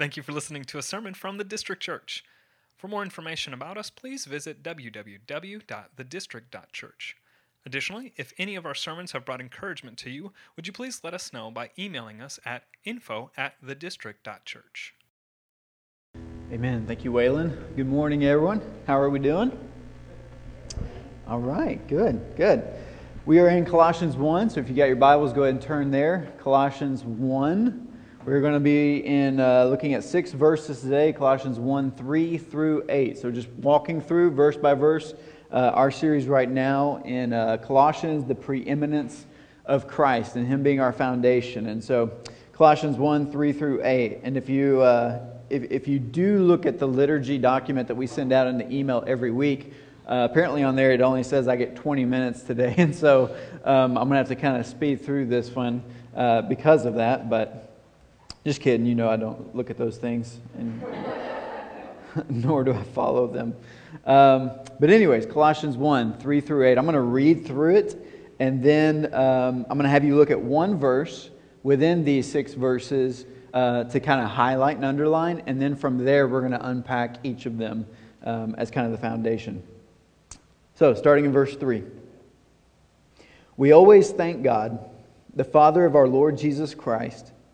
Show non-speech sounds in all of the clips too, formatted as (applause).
Thank you for listening to a sermon from the District Church. For more information about us, please visit www.thedistrict.church. Additionally, if any of our sermons have brought encouragement to you, would you please let us know by emailing us at info at thedistrict.church. Amen. Thank you, Waylon. Good morning, everyone. How are we doing? All right, good, good. We are in Colossians 1, so if you got your Bibles, go ahead and turn there. Colossians 1. We're going to be in uh, looking at six verses today, Colossians 1, 3 through 8. So just walking through verse by verse uh, our series right now in uh, Colossians, the preeminence of Christ and Him being our foundation. And so Colossians 1, 3 through 8. And if you, uh, if, if you do look at the liturgy document that we send out in the email every week, uh, apparently on there it only says I get 20 minutes today. (laughs) And so um, I'm going to have to kind of speed through this one uh, because of that. But just kidding, you know I don't look at those things, and (laughs) nor do I follow them. Um, but, anyways, Colossians 1 3 through 8. I'm going to read through it, and then um, I'm going to have you look at one verse within these six verses uh, to kind of highlight and underline, and then from there, we're going to unpack each of them um, as kind of the foundation. So, starting in verse 3. We always thank God, the Father of our Lord Jesus Christ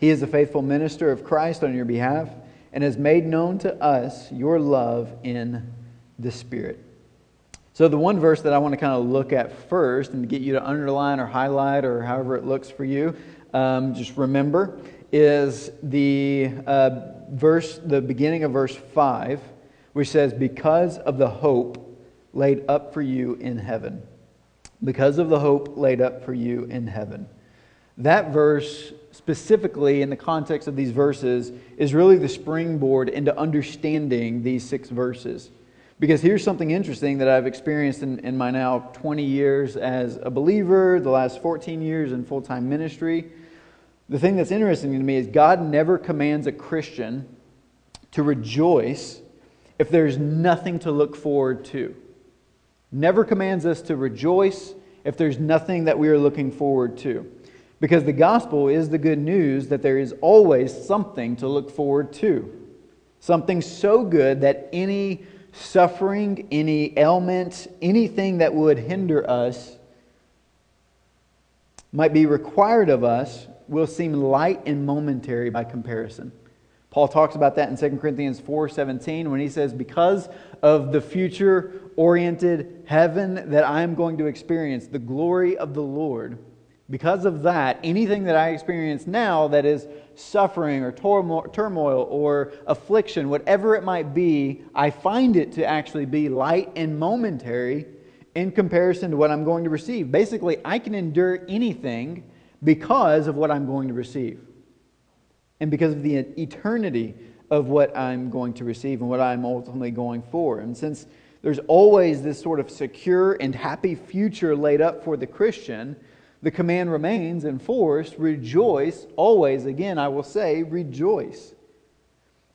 he is a faithful minister of Christ on your behalf and has made known to us your love in the Spirit. So, the one verse that I want to kind of look at first and get you to underline or highlight or however it looks for you, um, just remember, is the uh, verse, the beginning of verse 5, which says, Because of the hope laid up for you in heaven. Because of the hope laid up for you in heaven. That verse specifically in the context of these verses is really the springboard into understanding these six verses. Because here's something interesting that I've experienced in, in my now 20 years as a believer, the last 14 years in full time ministry. The thing that's interesting to me is God never commands a Christian to rejoice if there's nothing to look forward to. Never commands us to rejoice if there's nothing that we are looking forward to. Because the gospel is the good news that there is always something to look forward to. Something so good that any suffering, any ailment, anything that would hinder us might be required of us will seem light and momentary by comparison. Paul talks about that in 2 Corinthians 4:17 when he says because of the future oriented heaven that I am going to experience the glory of the Lord because of that, anything that I experience now that is suffering or turmoil or affliction, whatever it might be, I find it to actually be light and momentary in comparison to what I'm going to receive. Basically, I can endure anything because of what I'm going to receive and because of the eternity of what I'm going to receive and what I'm ultimately going for. And since there's always this sort of secure and happy future laid up for the Christian, the command remains in force rejoice always. Again, I will say, rejoice.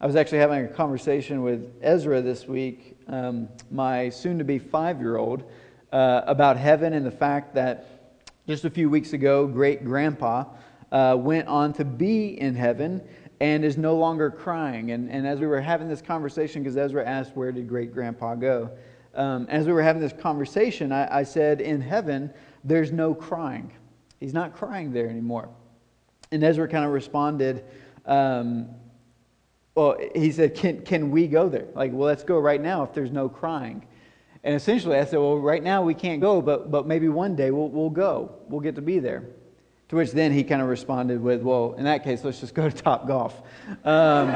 I was actually having a conversation with Ezra this week, um, my soon to be five year old, uh, about heaven and the fact that just a few weeks ago, great grandpa uh, went on to be in heaven and is no longer crying. And, and as we were having this conversation, because Ezra asked, Where did great grandpa go? Um, as we were having this conversation, I, I said, In heaven, there's no crying. He's not crying there anymore. And Ezra kind of responded, um, well, he said, can, can we go there? Like, well, let's go right now if there's no crying. And essentially, I said, well, right now we can't go, but, but maybe one day we'll, we'll go. We'll get to be there. To which then he kind of responded with, well, in that case, let's just go to Top Golf. Um,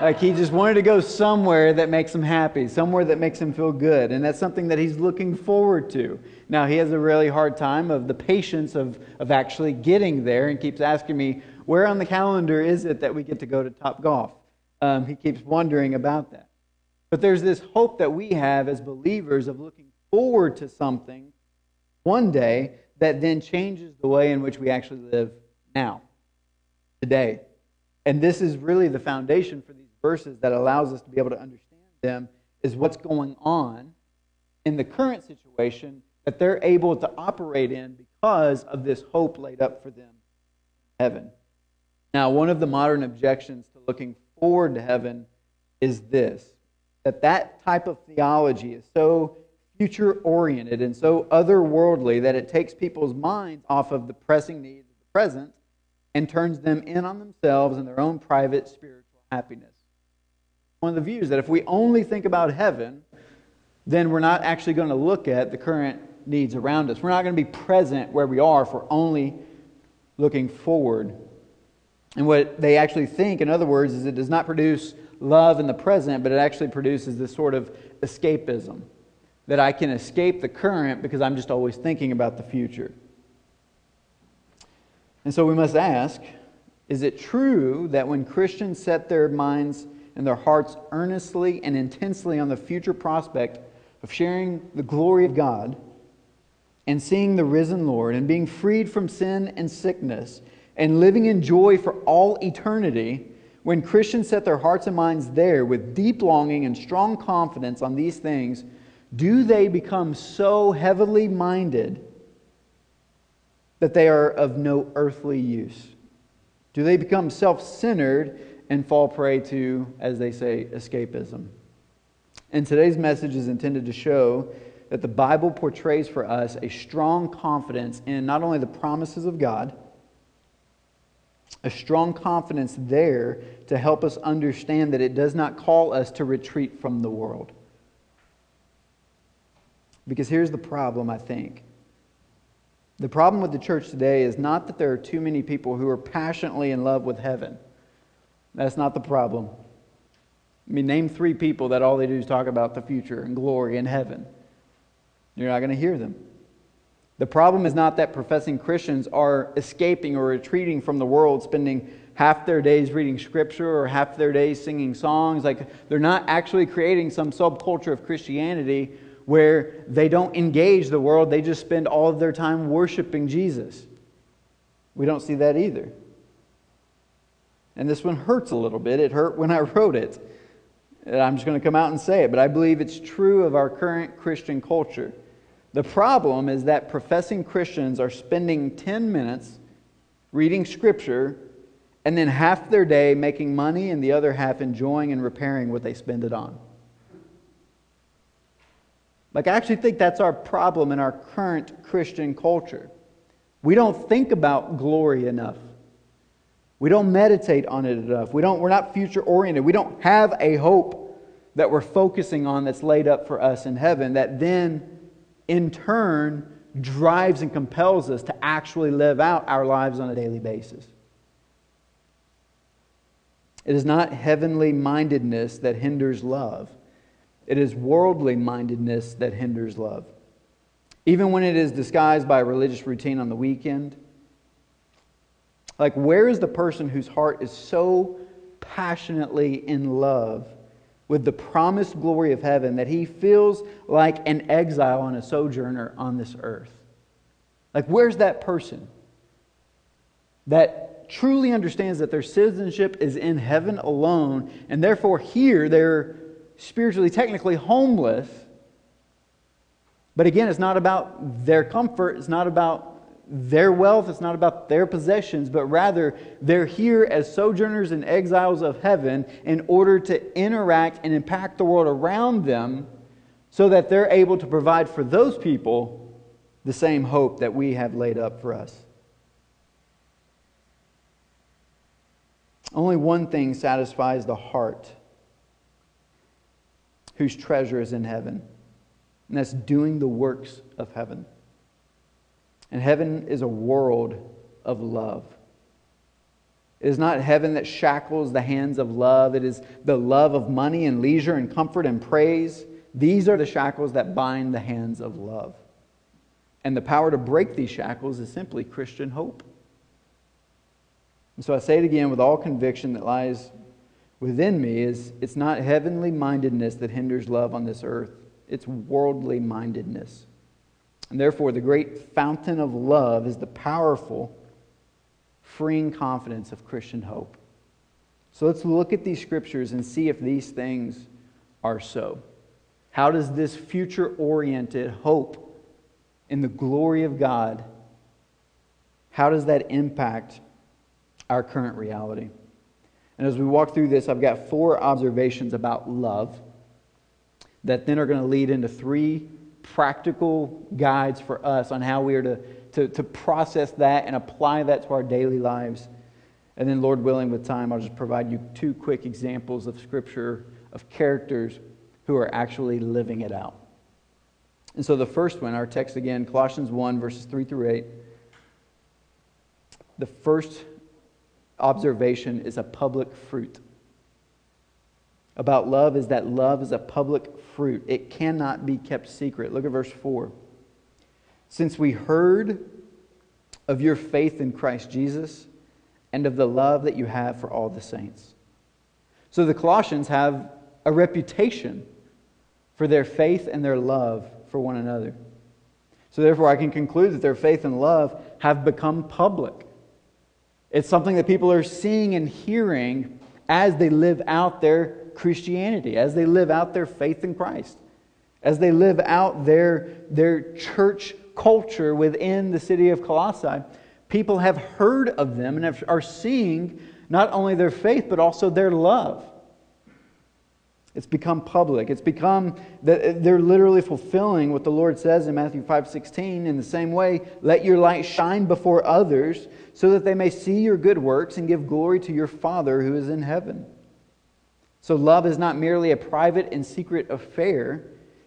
like he just wanted to go somewhere that makes him happy, somewhere that makes him feel good. And that's something that he's looking forward to. Now, he has a really hard time of the patience of, of actually getting there and keeps asking me, where on the calendar is it that we get to go to Top Golf? Um, he keeps wondering about that. But there's this hope that we have as believers of looking forward to something one day that then changes the way in which we actually live now, today. And this is really the foundation for these verses that allows us to be able to understand them is what's going on in the current situation that they're able to operate in because of this hope laid up for them in heaven. Now, one of the modern objections to looking forward to heaven is this that that type of theology is so future oriented and so otherworldly that it takes people's minds off of the pressing needs of the present and turns them in on themselves and their own private spiritual happiness. One of the views that if we only think about heaven, then we're not actually going to look at the current needs around us. We're not going to be present where we are if we're only looking forward. And what they actually think, in other words, is it does not produce love in the present, but it actually produces this sort of escapism that I can escape the current because I'm just always thinking about the future. And so we must ask is it true that when Christians set their minds and their hearts earnestly and intensely on the future prospect of sharing the glory of God and seeing the risen Lord and being freed from sin and sickness and living in joy for all eternity, when Christians set their hearts and minds there with deep longing and strong confidence on these things, do they become so heavily minded that they are of no earthly use? Do they become self centered and fall prey to, as they say, escapism? And today's message is intended to show that the Bible portrays for us a strong confidence in not only the promises of God, a strong confidence there to help us understand that it does not call us to retreat from the world. Because here's the problem, I think. The problem with the church today is not that there are too many people who are passionately in love with heaven. That's not the problem. I mean, name three people that all they do is talk about the future and glory and heaven. You're not going to hear them. The problem is not that professing Christians are escaping or retreating from the world, spending half their days reading scripture or half their days singing songs. Like, they're not actually creating some subculture of Christianity where they don't engage the world, they just spend all of their time worshiping Jesus. We don't see that either. And this one hurts a little bit. It hurt when I (laughs) wrote it. I'm just going to come out and say it, but I believe it's true of our current Christian culture. The problem is that professing Christians are spending 10 minutes reading Scripture and then half their day making money and the other half enjoying and repairing what they spend it on. Like, I actually think that's our problem in our current Christian culture. We don't think about glory enough. We don't meditate on it enough. We don't, we're not future oriented. We don't have a hope that we're focusing on that's laid up for us in heaven that then, in turn, drives and compels us to actually live out our lives on a daily basis. It is not heavenly mindedness that hinders love. It is worldly mindedness that hinders love. Even when it is disguised by religious routine on the weekend. Like, where is the person whose heart is so passionately in love with the promised glory of heaven that he feels like an exile and a sojourner on this earth? Like, where's that person that truly understands that their citizenship is in heaven alone, and therefore here they're spiritually, technically homeless. But again, it's not about their comfort, it's not about their wealth, it's not about their possessions, but rather they're here as sojourners and exiles of heaven in order to interact and impact the world around them so that they're able to provide for those people the same hope that we have laid up for us. Only one thing satisfies the heart whose treasure is in heaven. And that's doing the works of heaven. And heaven is a world of love. It is not heaven that shackles the hands of love. It is the love of money and leisure and comfort and praise. These are the shackles that bind the hands of love. And the power to break these shackles is simply Christian hope. And so I say it again with all conviction that lies within me is it's not heavenly mindedness that hinders love on this earth, it's worldly mindedness. And therefore, the great fountain of love is the powerful, freeing confidence of Christian hope. So let's look at these scriptures and see if these things are so. How does this future oriented hope in the glory of God, how does that impact our current reality? And as we walk through this, I've got four observations about love that then are going to lead into three practical guides for us on how we are to, to, to process that and apply that to our daily lives. And then, Lord willing, with time, I'll just provide you two quick examples of Scripture of characters who are actually living it out. And so, the first one, our text again, Colossians 1, verses 3 through 8. The first observation is a public fruit. About love is that love is a public fruit. It cannot be kept secret. Look at verse 4. Since we heard of your faith in Christ Jesus and of the love that you have for all the saints. So the Colossians have a reputation for their faith and their love for one another. So therefore, I can conclude that their faith and love have become public. It's something that people are seeing and hearing as they live out their Christianity, as they live out their faith in Christ, as they live out their, their church culture within the city of Colossae. People have heard of them and have, are seeing not only their faith, but also their love. It's become public. It's become that they're literally fulfilling what the Lord says in Matthew 5:16 in the same way, let your light shine before others so that they may see your good works and give glory to your Father who is in heaven. So love is not merely a private and secret affair.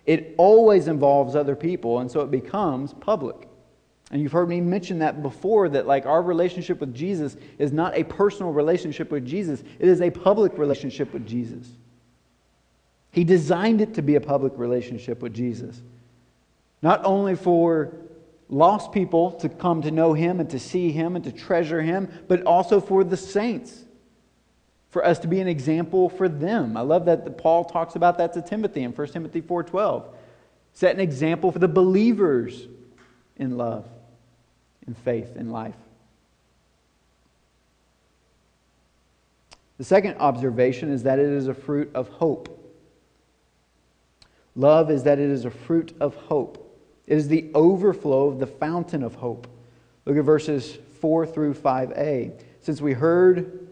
It always involves other people and so it becomes public. And you've heard me mention that before that like our relationship with Jesus is not a personal relationship with Jesus. It is a public relationship with Jesus. He designed it to be a public relationship with Jesus. Not only for lost people to come to know Him and to see Him and to treasure Him, but also for the saints, for us to be an example for them. I love that Paul talks about that to Timothy in 1 Timothy 4.12. Set an example for the believers in love, in faith, in life. The second observation is that it is a fruit of hope. Love is that it is a fruit of hope. It is the overflow of the fountain of hope. Look at verses 4 through 5a. Since we heard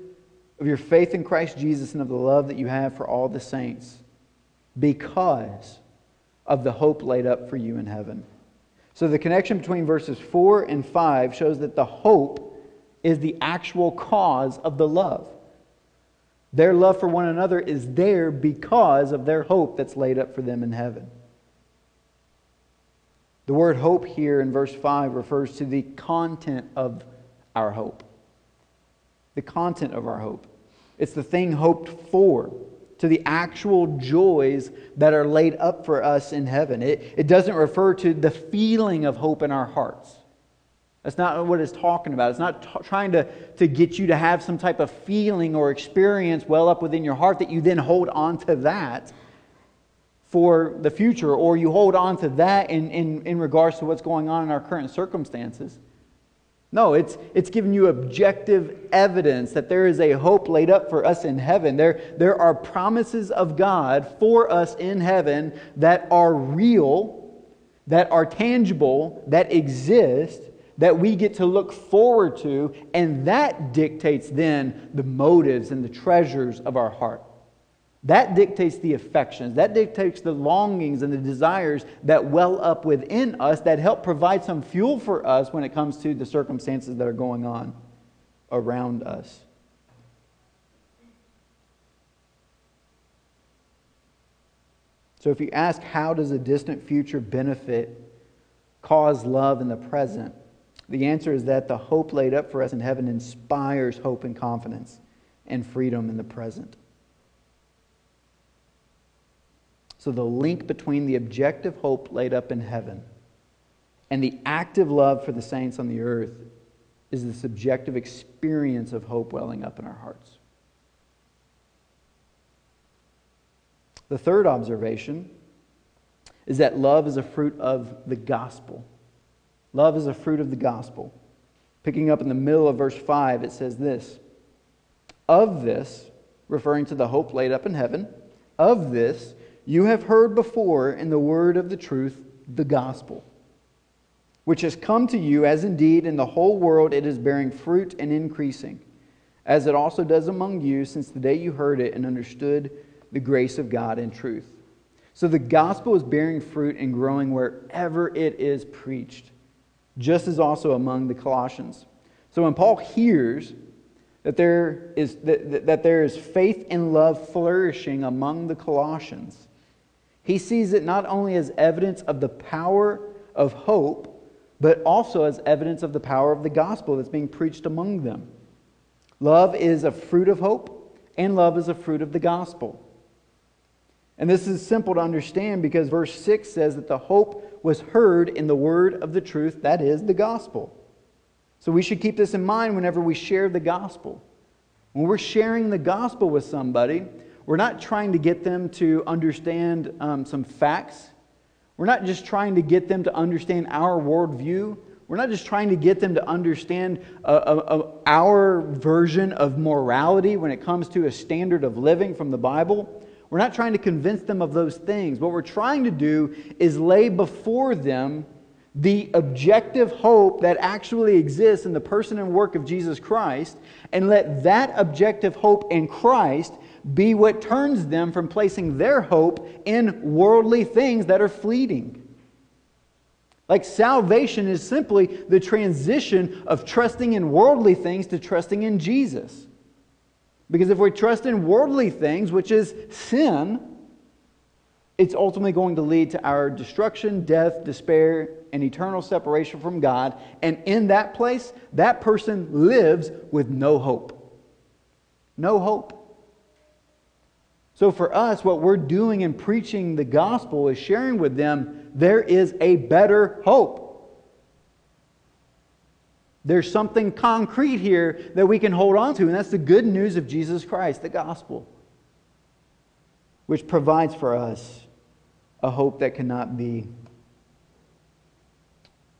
of your faith in Christ Jesus and of the love that you have for all the saints, because of the hope laid up for you in heaven. So the connection between verses 4 and 5 shows that the hope is the actual cause of the love. Their love for one another is there because of their hope that's laid up for them in heaven. The word hope here in verse 5 refers to the content of our hope. The content of our hope. It's the thing hoped for, to the actual joys that are laid up for us in heaven. It, it doesn't refer to the feeling of hope in our hearts. That's not what it's talking about. It's not t- trying to, to get you to have some type of feeling or experience well up within your heart that you then hold on to that for the future, or you hold on to that in, in, in regards to what's going on in our current circumstances. No, it's, it's giving you objective evidence that there is a hope laid up for us in heaven. There, there are promises of God for us in heaven that are real, that are tangible, that exist, that we get to look forward to, and that dictates then the motives and the treasures of our heart. That dictates the affections, that dictates the longings and the desires that well up within us that help provide some fuel for us when it comes to the circumstances that are going on around us. So, if you ask, how does a distant future benefit cause love in the present? The answer is that the hope laid up for us in heaven inspires hope and confidence and freedom in the present. So, the link between the objective hope laid up in heaven and the active love for the saints on the earth is the subjective experience of hope welling up in our hearts. The third observation is that love is a fruit of the gospel. Love is a fruit of the gospel. Picking up in the middle of verse 5, it says this Of this, referring to the hope laid up in heaven, of this you have heard before in the word of the truth, the gospel, which has come to you, as indeed in the whole world it is bearing fruit and increasing, as it also does among you since the day you heard it and understood the grace of God in truth. So the gospel is bearing fruit and growing wherever it is preached, just as also among the Colossians. So when Paul hears that there is, that, that there is faith and love flourishing among the Colossians, he sees it not only as evidence of the power of hope, but also as evidence of the power of the gospel that's being preached among them. Love is a fruit of hope, and love is a fruit of the gospel. And this is simple to understand because verse 6 says that the hope was heard in the word of the truth, that is, the gospel. So we should keep this in mind whenever we share the gospel. When we're sharing the gospel with somebody, we're not trying to get them to understand um, some facts. We're not just trying to get them to understand our worldview. We're not just trying to get them to understand uh, uh, uh, our version of morality when it comes to a standard of living from the Bible. We're not trying to convince them of those things. What we're trying to do is lay before them the objective hope that actually exists in the person and work of Jesus Christ, and let that objective hope in Christ be what turns them from placing their hope in worldly things that are fleeting. Like salvation is simply the transition of trusting in worldly things to trusting in Jesus. Because if we trust in worldly things, which is sin, it's ultimately going to lead to our destruction, death, despair, and eternal separation from God. And in that place, that person lives with no hope. No hope. So for us, what we're doing in preaching the gospel is sharing with them there is a better hope. There's something concrete here that we can hold on to, and that's the good news of Jesus Christ, the gospel, which provides for us a hope that cannot be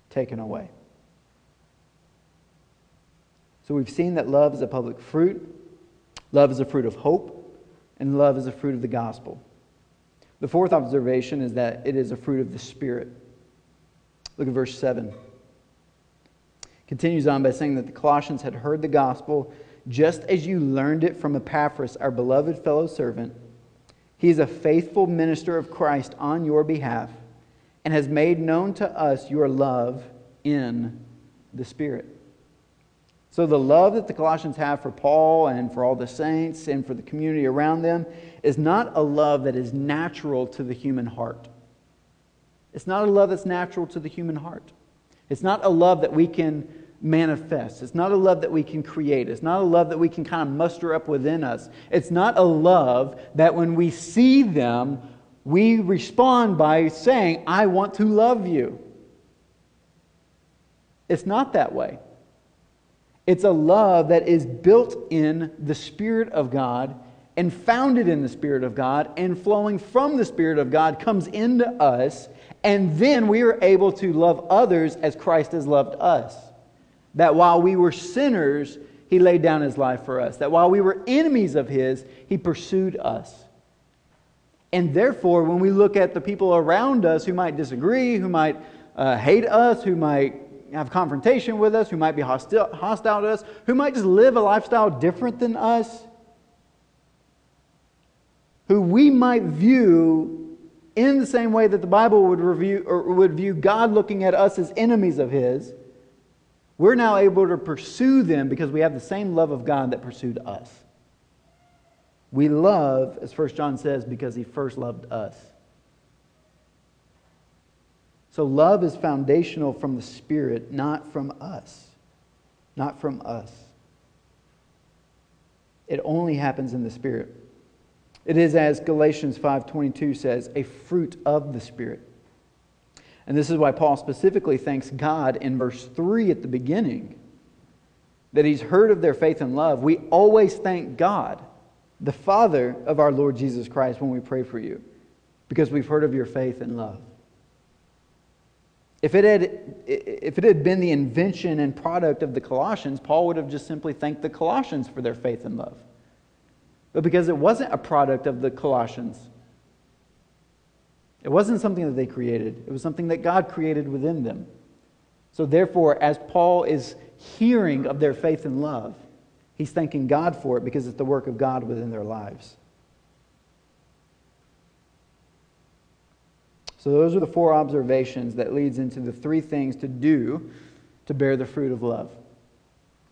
taken away. So we've seen that love is a public fruit, love is a fruit of hope, and love is a fruit of the gospel. The fourth observation is that it is a fruit of the Spirit. Look at verse 7 continues on by saying that the Colossians had heard the gospel just as you learned it from Epaphras, our beloved fellow servant. He is a faithful minister of Christ on your behalf and has made known to us your love in the Spirit. So, the love that the Colossians have for Paul and for all the saints and for the community around them is not a love that is natural to the human heart. It's not a love that's natural to the human heart. It's not a love that we can manifest. It's not a love that we can create. It's not a love that we can kind of muster up within us. It's not a love that when we see them, we respond by saying, I want to love you. It's not that way. It's a love that is built in the Spirit of God and founded in the Spirit of God and flowing from the Spirit of God comes into us and then we are able to love others as Christ has loved us. That while we were sinners, he laid down his life for us. That while we were enemies of his, he pursued us. And therefore, when we look at the people around us who might disagree, who might uh, hate us, who might have confrontation with us, who might be hostile, hostile to us, who might just live a lifestyle different than us, who we might view in the same way that the Bible would, review, or would view God looking at us as enemies of His, we're now able to pursue them because we have the same love of God that pursued us. We love, as 1 John says, because He first loved us. So love is foundational from the Spirit, not from us. Not from us. It only happens in the Spirit. It is as Galatians 5:22 says, a fruit of the spirit. And this is why Paul specifically thanks God in verse 3 at the beginning that he's heard of their faith and love. We always thank God the Father of our Lord Jesus Christ when we pray for you, because we've heard of your faith and love. If it, had, if it had been the invention and product of the Colossians, Paul would have just simply thanked the Colossians for their faith and love. But because it wasn't a product of the Colossians, it wasn't something that they created, it was something that God created within them. So, therefore, as Paul is hearing of their faith and love, he's thanking God for it because it's the work of God within their lives. So those are the four observations that leads into the three things to do to bear the fruit of love.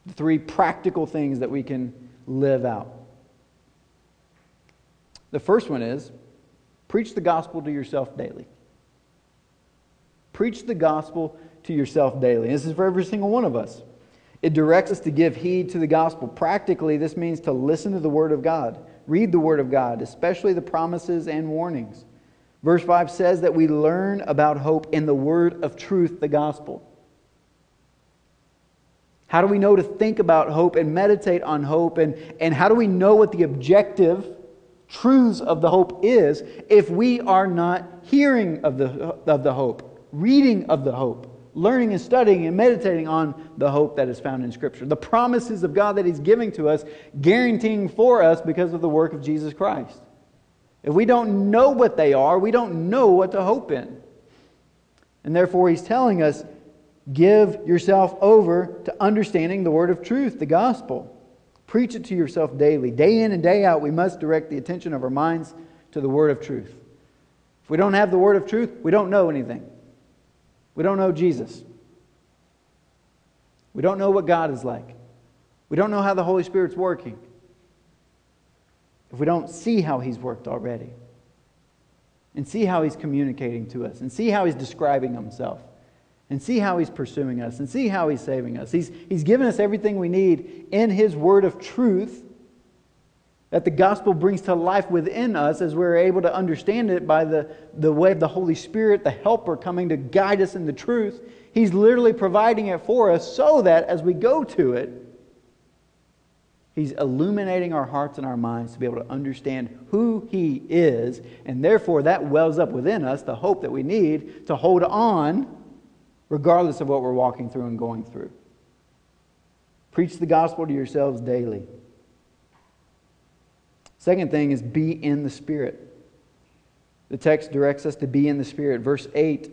The three practical things that we can live out. The first one is preach the gospel to yourself daily. Preach the gospel to yourself daily. This is for every single one of us. It directs us to give heed to the gospel. Practically, this means to listen to the word of God, read the word of God, especially the promises and warnings. Verse 5 says that we learn about hope in the word of truth, the gospel. How do we know to think about hope and meditate on hope? And, and how do we know what the objective truths of the hope is if we are not hearing of the, of the hope, reading of the hope, learning and studying and meditating on the hope that is found in Scripture? The promises of God that He's giving to us, guaranteeing for us because of the work of Jesus Christ. If we don't know what they are, we don't know what to hope in. And therefore, he's telling us give yourself over to understanding the word of truth, the gospel. Preach it to yourself daily. Day in and day out, we must direct the attention of our minds to the word of truth. If we don't have the word of truth, we don't know anything. We don't know Jesus. We don't know what God is like. We don't know how the Holy Spirit's working if we don't see how He's worked already and see how He's communicating to us and see how He's describing Himself and see how He's pursuing us and see how He's saving us. He's, he's given us everything we need in His word of truth that the gospel brings to life within us as we're able to understand it by the, the way of the Holy Spirit, the helper coming to guide us in the truth. He's literally providing it for us so that as we go to it, He's illuminating our hearts and our minds to be able to understand who He is, and therefore that wells up within us the hope that we need to hold on regardless of what we're walking through and going through. Preach the gospel to yourselves daily. Second thing is be in the Spirit. The text directs us to be in the Spirit. Verse 8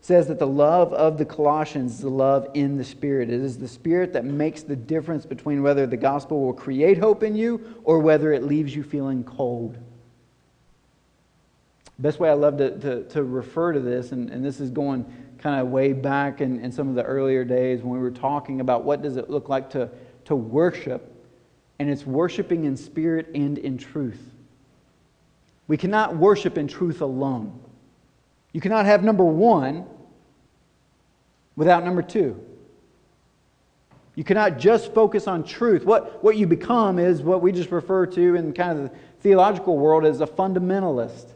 says that the love of the Colossians is the love in the Spirit. It is the Spirit that makes the difference between whether the gospel will create hope in you or whether it leaves you feeling cold. Best way I love to, to, to refer to this, and, and this is going kind of way back in, in some of the earlier days when we were talking about what does it look like to, to worship, and it's worshiping in spirit and in truth. We cannot worship in truth alone. You cannot have number one without number two. You cannot just focus on truth. What, what you become is what we just refer to in kind of the theological world as a fundamentalist.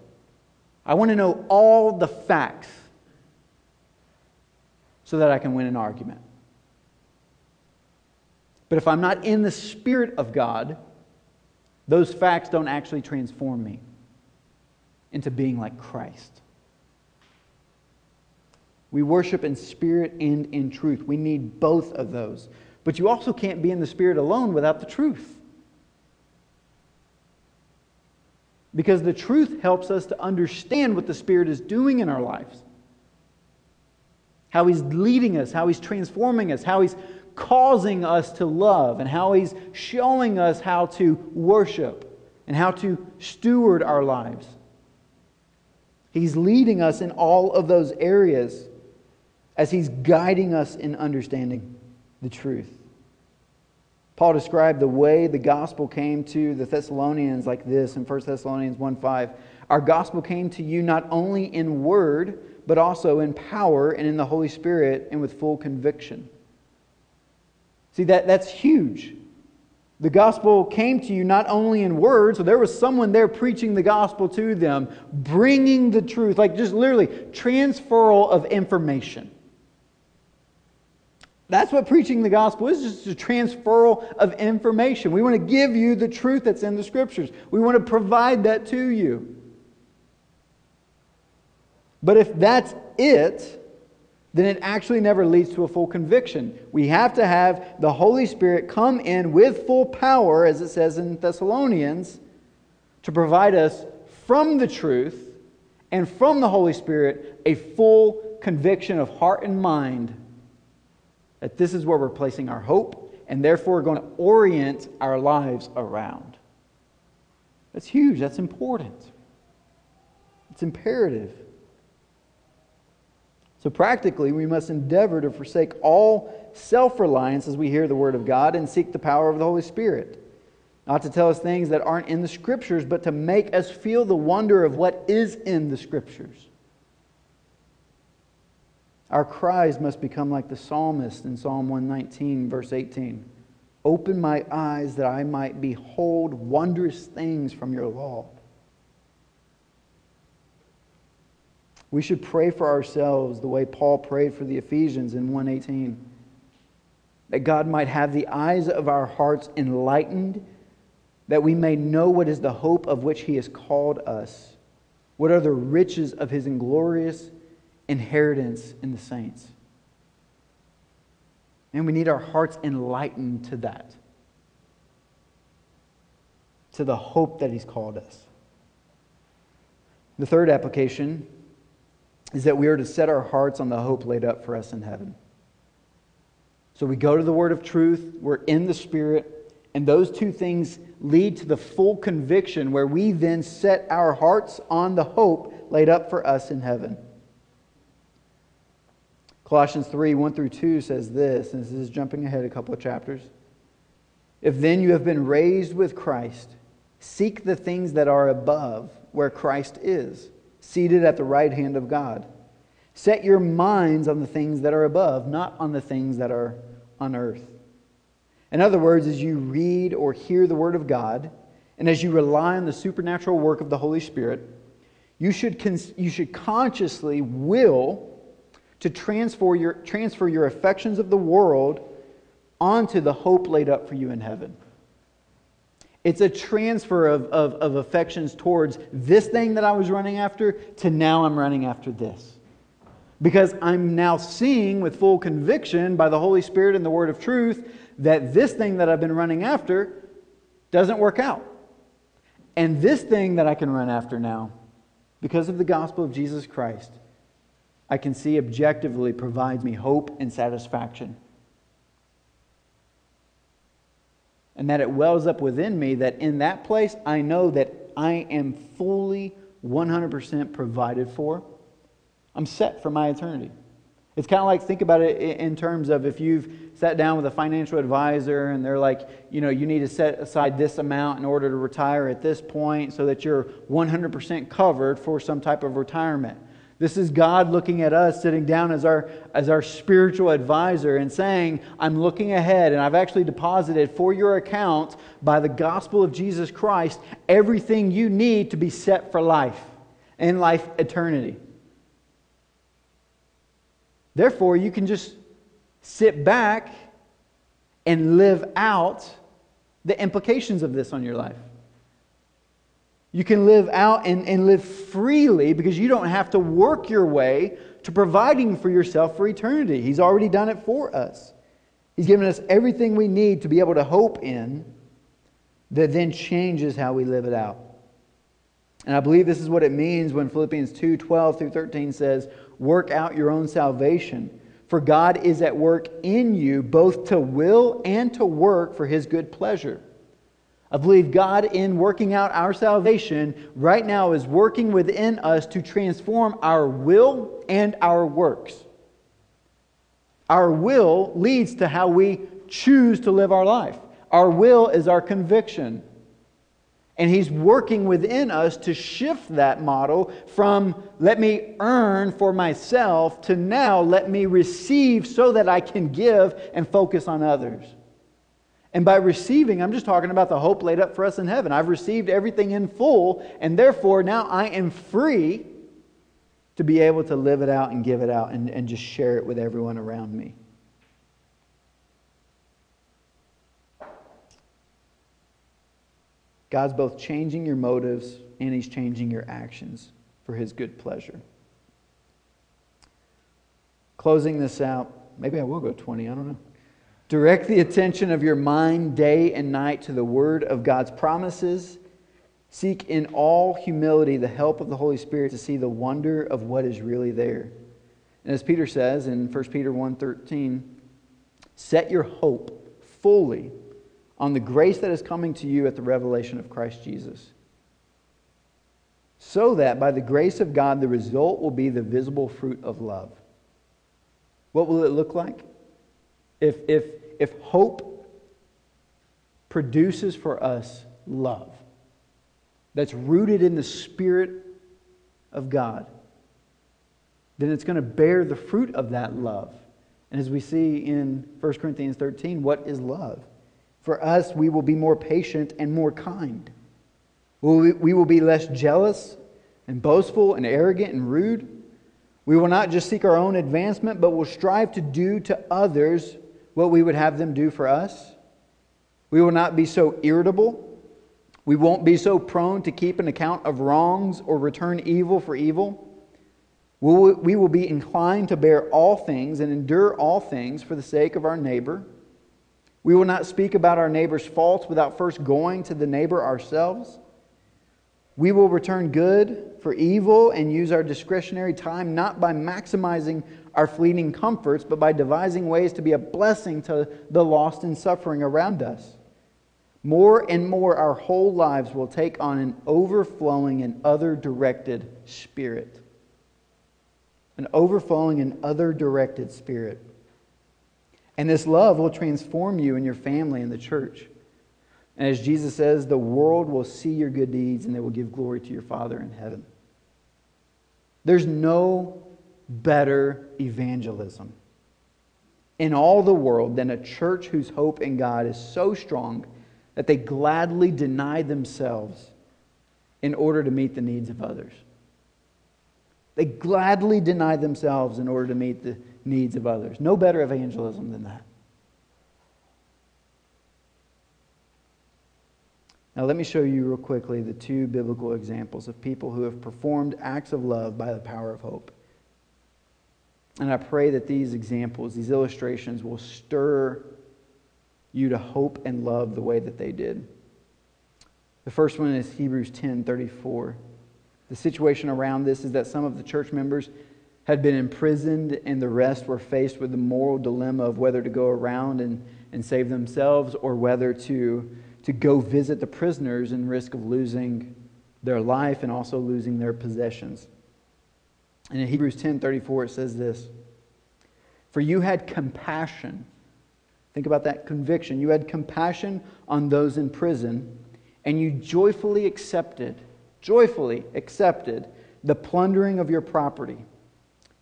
I want to know all the facts so that I can win an argument. But if I'm not in the Spirit of God, those facts don't actually transform me into being like Christ. We worship in spirit and in truth. We need both of those. But you also can't be in the spirit alone without the truth. Because the truth helps us to understand what the Spirit is doing in our lives. How He's leading us, how He's transforming us, how He's causing us to love, and how He's showing us how to worship and how to steward our lives. He's leading us in all of those areas as he's guiding us in understanding the truth. Paul described the way the gospel came to the Thessalonians like this in 1 Thessalonians 1 5. Our gospel came to you not only in word, but also in power and in the Holy Spirit and with full conviction. See, that, that's huge. The gospel came to you not only in word, so there was someone there preaching the gospel to them, bringing the truth, like just literally transferal of information. That's what preaching the gospel is, just a transferal of information. We want to give you the truth that's in the scriptures. We want to provide that to you. But if that's it, then it actually never leads to a full conviction. We have to have the Holy Spirit come in with full power, as it says in Thessalonians, to provide us from the truth and from the Holy Spirit a full conviction of heart and mind that this is where we're placing our hope and therefore going to orient our lives around. That's huge. That's important. It's imperative. So, practically, we must endeavor to forsake all self reliance as we hear the Word of God and seek the power of the Holy Spirit. Not to tell us things that aren't in the Scriptures, but to make us feel the wonder of what is in the Scriptures. Our cries must become like the psalmist in Psalm 119, verse 18 Open my eyes that I might behold wondrous things from your law. We should pray for ourselves the way Paul prayed for the Ephesians in 118. That God might have the eyes of our hearts enlightened, that we may know what is the hope of which he has called us, what are the riches of his inglorious inheritance in the saints. And we need our hearts enlightened to that, to the hope that he's called us. The third application is that we are to set our hearts on the hope laid up for us in heaven. So we go to the word of truth, we're in the Spirit, and those two things lead to the full conviction where we then set our hearts on the hope laid up for us in heaven. Colossians 3 1 through 2 says this, and this is jumping ahead a couple of chapters. If then you have been raised with Christ, seek the things that are above, where Christ is seated at the right hand of God. Set your minds on the things that are above, not on the things that are on earth. In other words, as you read or hear the Word of God, and as you rely on the supernatural work of the Holy Spirit, you should, you should consciously will to transfer your, transfer your affections of the world onto the hope laid up for you in heaven. It's a transfer of, of, of affections towards this thing that I was running after to now I'm running after this. Because I'm now seeing with full conviction by the Holy Spirit and the Word of truth that this thing that I've been running after doesn't work out. And this thing that I can run after now, because of the gospel of Jesus Christ, I can see objectively provides me hope and satisfaction. and that it wells up within me that in that place I know that I am fully 100% provided for. I'm set for my eternity. It's kind of like think about it in terms of if you've sat down with a financial advisor and they're like, you know, you need to set aside this amount in order to retire at this point so that you're 100% covered for some type of retirement. This is God looking at us, sitting down as our, as our spiritual advisor and saying, I'm looking ahead and I've actually deposited for your account by the gospel of Jesus Christ everything you need to be set for life and life eternity. Therefore, you can just sit back and live out the implications of this on your life. You can live out and, and live freely because you don't have to work your way to providing for yourself for eternity. He's already done it for us. He's given us everything we need to be able to hope in that then changes how we live it out. And I believe this is what it means when Philippians 2 12 through 13 says, Work out your own salvation, for God is at work in you both to will and to work for his good pleasure. I believe God, in working out our salvation, right now is working within us to transform our will and our works. Our will leads to how we choose to live our life. Our will is our conviction. And He's working within us to shift that model from let me earn for myself to now let me receive so that I can give and focus on others. And by receiving, I'm just talking about the hope laid up for us in heaven. I've received everything in full, and therefore now I am free to be able to live it out and give it out and, and just share it with everyone around me. God's both changing your motives and He's changing your actions for His good pleasure. Closing this out, maybe I will go 20, I don't know. Direct the attention of your mind day and night to the word of God's promises. Seek in all humility the help of the Holy Spirit to see the wonder of what is really there. And as Peter says in 1 Peter 1:13, set your hope fully on the grace that is coming to you at the revelation of Christ Jesus. So that by the grace of God the result will be the visible fruit of love. What will it look like? If, if, if hope produces for us love that's rooted in the Spirit of God, then it's going to bear the fruit of that love. And as we see in 1 Corinthians 13, what is love? For us, we will be more patient and more kind. We will be less jealous and boastful and arrogant and rude. We will not just seek our own advancement, but will strive to do to others what we would have them do for us. We will not be so irritable. We won't be so prone to keep an account of wrongs or return evil for evil. We will be inclined to bear all things and endure all things for the sake of our neighbor. We will not speak about our neighbor's faults without first going to the neighbor ourselves. We will return good for evil and use our discretionary time not by maximizing our fleeting comforts, but by devising ways to be a blessing to the lost and suffering around us. More and more, our whole lives will take on an overflowing and other directed spirit. An overflowing and other directed spirit. And this love will transform you and your family and the church. And as Jesus says, the world will see your good deeds and they will give glory to your Father in heaven. There's no better evangelism in all the world than a church whose hope in God is so strong that they gladly deny themselves in order to meet the needs of others. They gladly deny themselves in order to meet the needs of others. No better evangelism than that. Now, let me show you real quickly the two biblical examples of people who have performed acts of love by the power of hope. And I pray that these examples, these illustrations, will stir you to hope and love the way that they did. The first one is Hebrews 10 34. The situation around this is that some of the church members had been imprisoned, and the rest were faced with the moral dilemma of whether to go around and, and save themselves or whether to, to go visit the prisoners and risk of losing their life and also losing their possessions. And in Hebrews 10:34 it says this, "For you had compassion." Think about that conviction. You had compassion on those in prison, and you joyfully accepted, joyfully accepted the plundering of your property,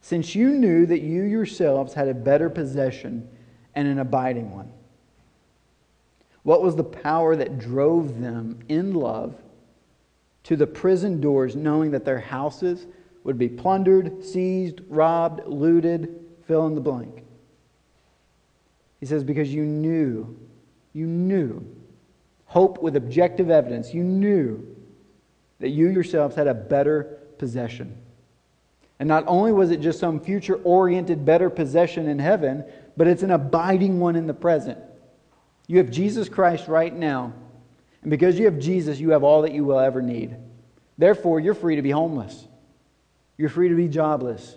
since you knew that you yourselves had a better possession and an abiding one. What was the power that drove them in love to the prison doors, knowing that their houses would be plundered, seized, robbed, looted, fill in the blank. He says, because you knew, you knew, hope with objective evidence, you knew that you yourselves had a better possession. And not only was it just some future oriented better possession in heaven, but it's an abiding one in the present. You have Jesus Christ right now. And because you have Jesus, you have all that you will ever need. Therefore, you're free to be homeless. You're free to be jobless.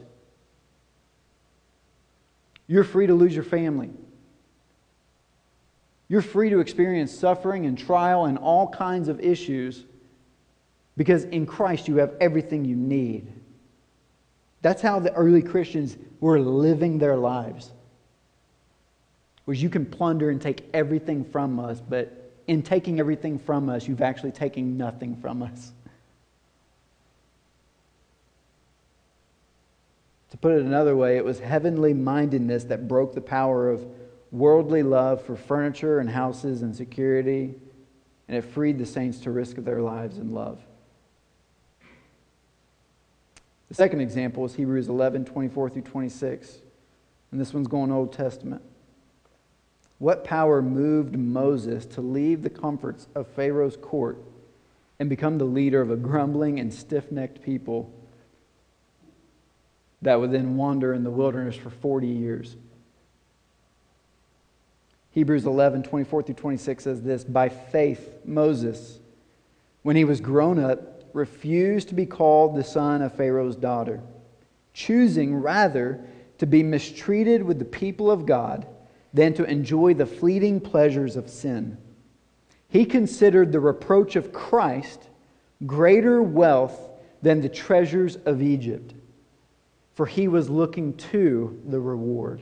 You're free to lose your family. You're free to experience suffering and trial and all kinds of issues because in Christ you have everything you need. That's how the early Christians were living their lives. Was you can plunder and take everything from us, but in taking everything from us, you've actually taken nothing from us. To put it another way, it was heavenly mindedness that broke the power of worldly love for furniture and houses and security, and it freed the saints to risk their lives in love. The second example is Hebrews 11 24 through 26, and this one's going Old Testament. What power moved Moses to leave the comforts of Pharaoh's court and become the leader of a grumbling and stiff necked people that would then wander in the wilderness for 40 years. Hebrews 11, 24 through 26 says this By faith, Moses, when he was grown up, refused to be called the son of Pharaoh's daughter, choosing rather to be mistreated with the people of God than to enjoy the fleeting pleasures of sin. He considered the reproach of Christ greater wealth than the treasures of Egypt, for he was looking to the reward.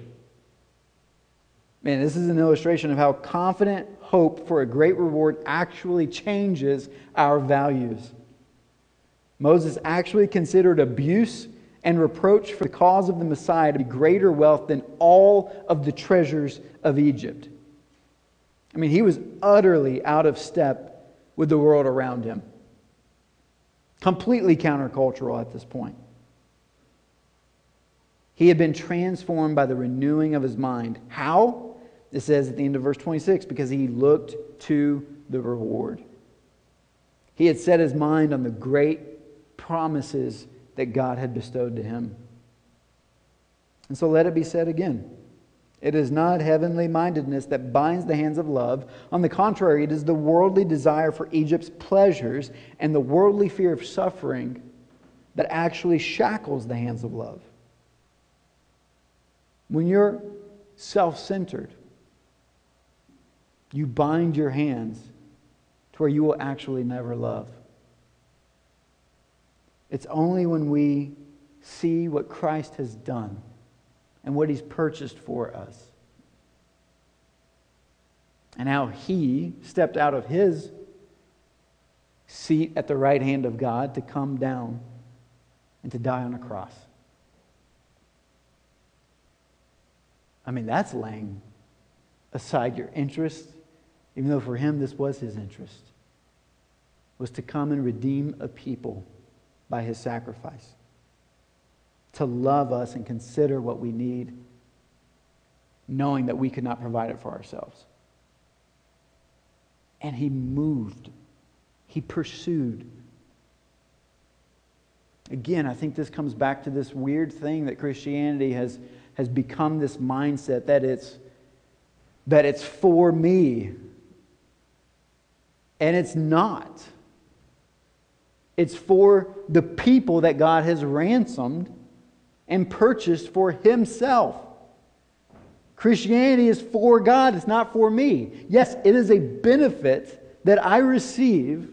Man, this is an illustration of how confident hope for a great reward actually changes our values. Moses actually considered abuse and reproach for the cause of the Messiah to be greater wealth than all of the treasures of Egypt. I mean, he was utterly out of step with the world around him, completely countercultural at this point. He had been transformed by the renewing of his mind. How? It says at the end of verse 26 because he looked to the reward. He had set his mind on the great promises that God had bestowed to him. And so let it be said again. It is not heavenly mindedness that binds the hands of love. On the contrary, it is the worldly desire for Egypt's pleasures and the worldly fear of suffering that actually shackles the hands of love. When you're self centered, you bind your hands to where you will actually never love. It's only when we see what Christ has done and what he's purchased for us and how he stepped out of his seat at the right hand of God to come down and to die on a cross. I mean, that's laying aside your interest, even though for him this was his interest, was to come and redeem a people by his sacrifice, to love us and consider what we need, knowing that we could not provide it for ourselves. And he moved, he pursued. Again, I think this comes back to this weird thing that Christianity has, has become this mindset that it's, that it's for me. And it's not. It's for the people that God has ransomed and purchased for Himself. Christianity is for God, it's not for me. Yes, it is a benefit that I receive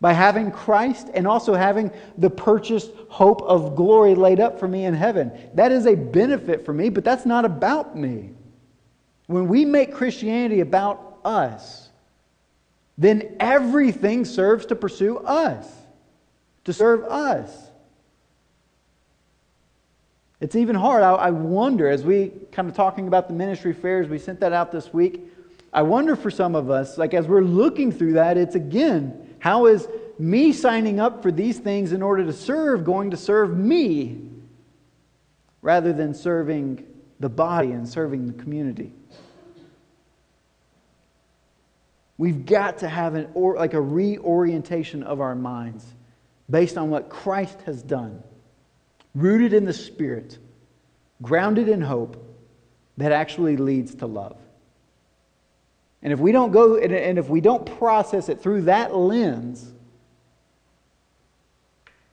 by having Christ and also having the purchased hope of glory laid up for me in heaven. That is a benefit for me, but that's not about me. When we make Christianity about us, then everything serves to pursue us, to serve us. It's even hard. I, I, wonder, as we kind of talking about the ministry fairs, we sent that out this week. I wonder for some of us, like as we're looking through that, it's again, how is me signing up for these things in order to serve going to serve me rather than serving the body and serving the community? We've got to have an or, like a reorientation of our minds based on what Christ has done, rooted in the Spirit, grounded in hope that actually leads to love. And if we don't go and if we don't process it through that lens,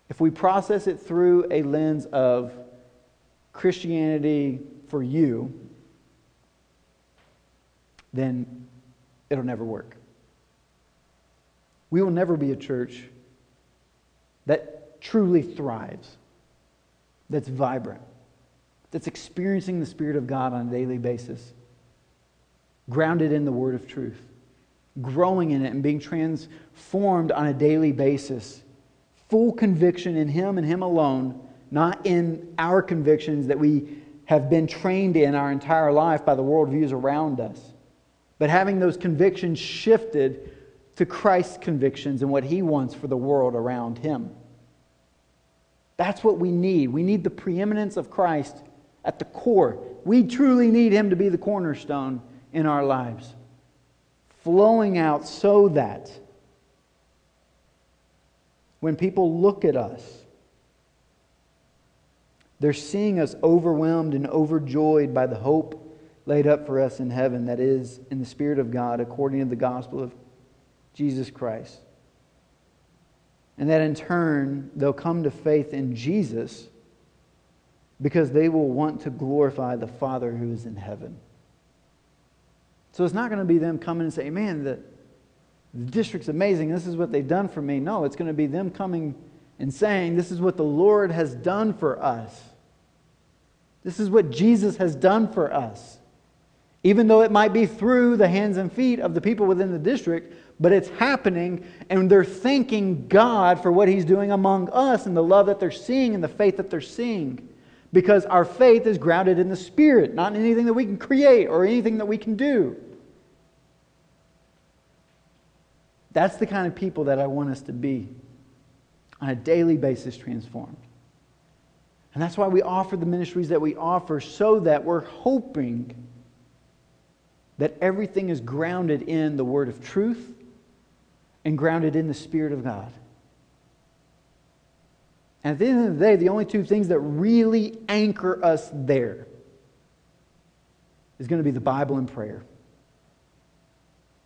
if we process it through a lens of Christianity for you, then it'll never work. We will never be a church that truly thrives, that's vibrant, that's experiencing the Spirit of God on a daily basis, grounded in the Word of truth, growing in it and being transformed on a daily basis. Full conviction in Him and Him alone, not in our convictions that we have been trained in our entire life by the worldviews around us but having those convictions shifted to Christ's convictions and what he wants for the world around him. That's what we need. We need the preeminence of Christ at the core. We truly need him to be the cornerstone in our lives, flowing out so that when people look at us, they're seeing us overwhelmed and overjoyed by the hope laid up for us in heaven that is in the Spirit of God according to the gospel of Jesus Christ. And that in turn, they'll come to faith in Jesus because they will want to glorify the Father who is in heaven. So it's not going to be them coming and saying, man, the, the district's amazing. This is what they've done for me. No, it's going to be them coming and saying, this is what the Lord has done for us. This is what Jesus has done for us. Even though it might be through the hands and feet of the people within the district, but it's happening, and they're thanking God for what He's doing among us and the love that they're seeing and the faith that they're seeing. Because our faith is grounded in the Spirit, not in anything that we can create or anything that we can do. That's the kind of people that I want us to be on a daily basis transformed. And that's why we offer the ministries that we offer so that we're hoping that everything is grounded in the word of truth and grounded in the Spirit of God. And at the end of the day, the only two things that really anchor us there is going to be the Bible and prayer.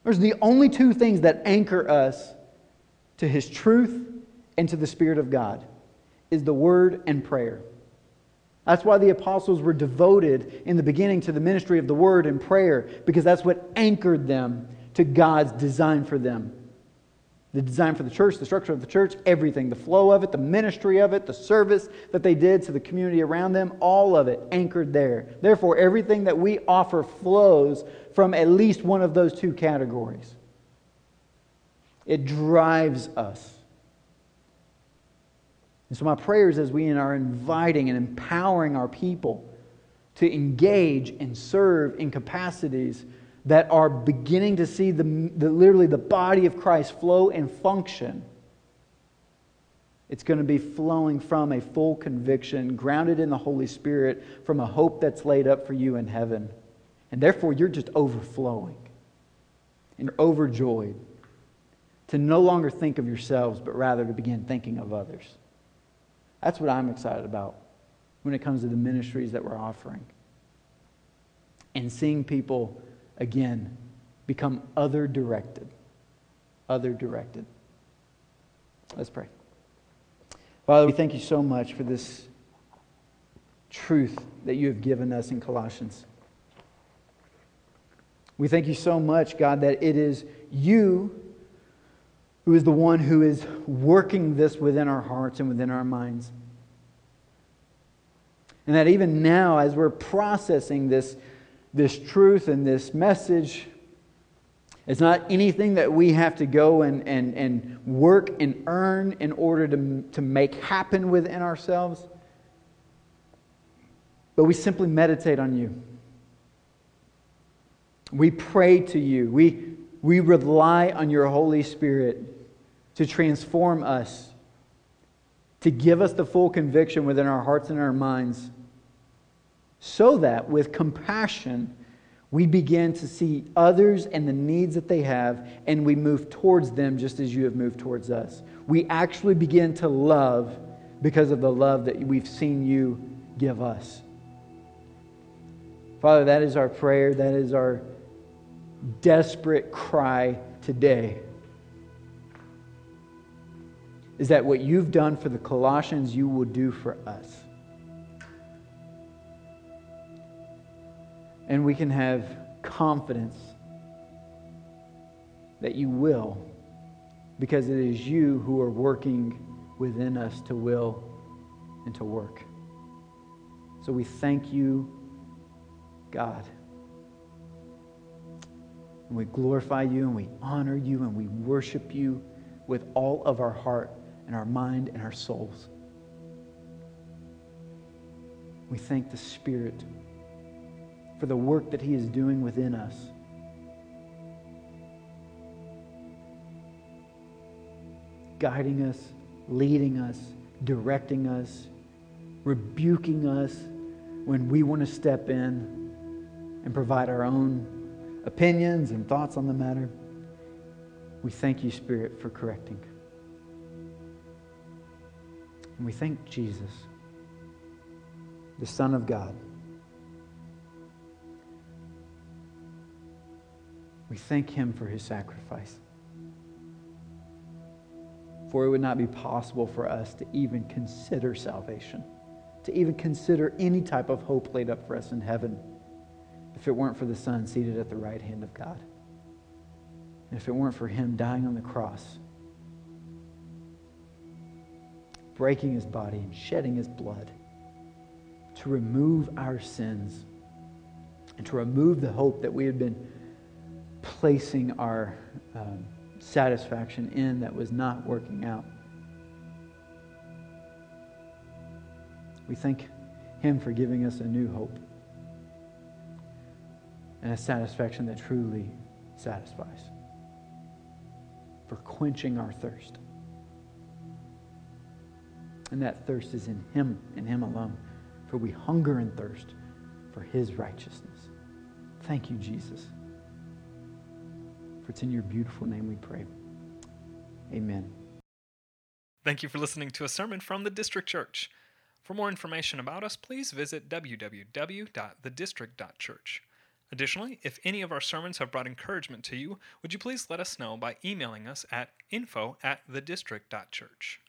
Those are the only two things that anchor us to His truth and to the Spirit of God is the Word and prayer. That's why the apostles were devoted in the beginning to the ministry of the Word and prayer, because that's what anchored them to God's design for them the design for the church, the structure of the church, everything, the flow of it, the ministry of it, the service that they did to the community around them, all of it anchored there. Therefore, everything that we offer flows from at least one of those two categories. It drives us. And so, my prayers as we are inviting and empowering our people to engage and serve in capacities that are beginning to see the, the, literally the body of Christ flow and function, it's going to be flowing from a full conviction, grounded in the Holy Spirit, from a hope that's laid up for you in heaven. And therefore, you're just overflowing and overjoyed to no longer think of yourselves, but rather to begin thinking of others. That's what I'm excited about when it comes to the ministries that we're offering. And seeing people again, become other directed. Other directed. Let's pray. Father, we thank you so much for this truth that you have given us in Colossians. We thank you so much, God, that it is you who is the one who is working this within our hearts and within our minds. And that even now, as we're processing this, this truth and this message. It's not anything that we have to go and, and, and work and earn in order to, to make happen within ourselves. But we simply meditate on you. We pray to you. We, we rely on your Holy Spirit to transform us, to give us the full conviction within our hearts and our minds so that with compassion, we begin to see others and the needs that they have, and we move towards them just as you have moved towards us. We actually begin to love because of the love that we've seen you give us. Father, that is our prayer. That is our desperate cry today. Is that what you've done for the Colossians, you will do for us. And we can have confidence that you will, because it is you who are working within us to will and to work. So we thank you, God. And we glorify you and we honor you and we worship you with all of our heart and our mind and our souls. We thank the Spirit for the work that He is doing within us. Guiding us, leading us, directing us, rebuking us when we want to step in and provide our own opinions and thoughts on the matter. We thank you, Spirit, for correcting. And we thank Jesus, the Son of God. We thank him for his sacrifice. For it would not be possible for us to even consider salvation, to even consider any type of hope laid up for us in heaven, if it weren't for the Son seated at the right hand of God. And if it weren't for him dying on the cross, breaking his body and shedding his blood to remove our sins and to remove the hope that we had been placing our um, satisfaction in that was not working out. We thank Him for giving us a new hope and a satisfaction that truly satisfies, for quenching our thirst. And that thirst is in Him and Him alone, for we hunger and thirst for His righteousness. Thank you, Jesus. For it's in your beautiful name we pray. Amen. Thank you for listening to a sermon from the District Church. For more information about us, please visit www.thedistrict.church. Additionally, if any of our sermons have brought encouragement to you, would you please let us know by emailing us at info at thedistrict.church.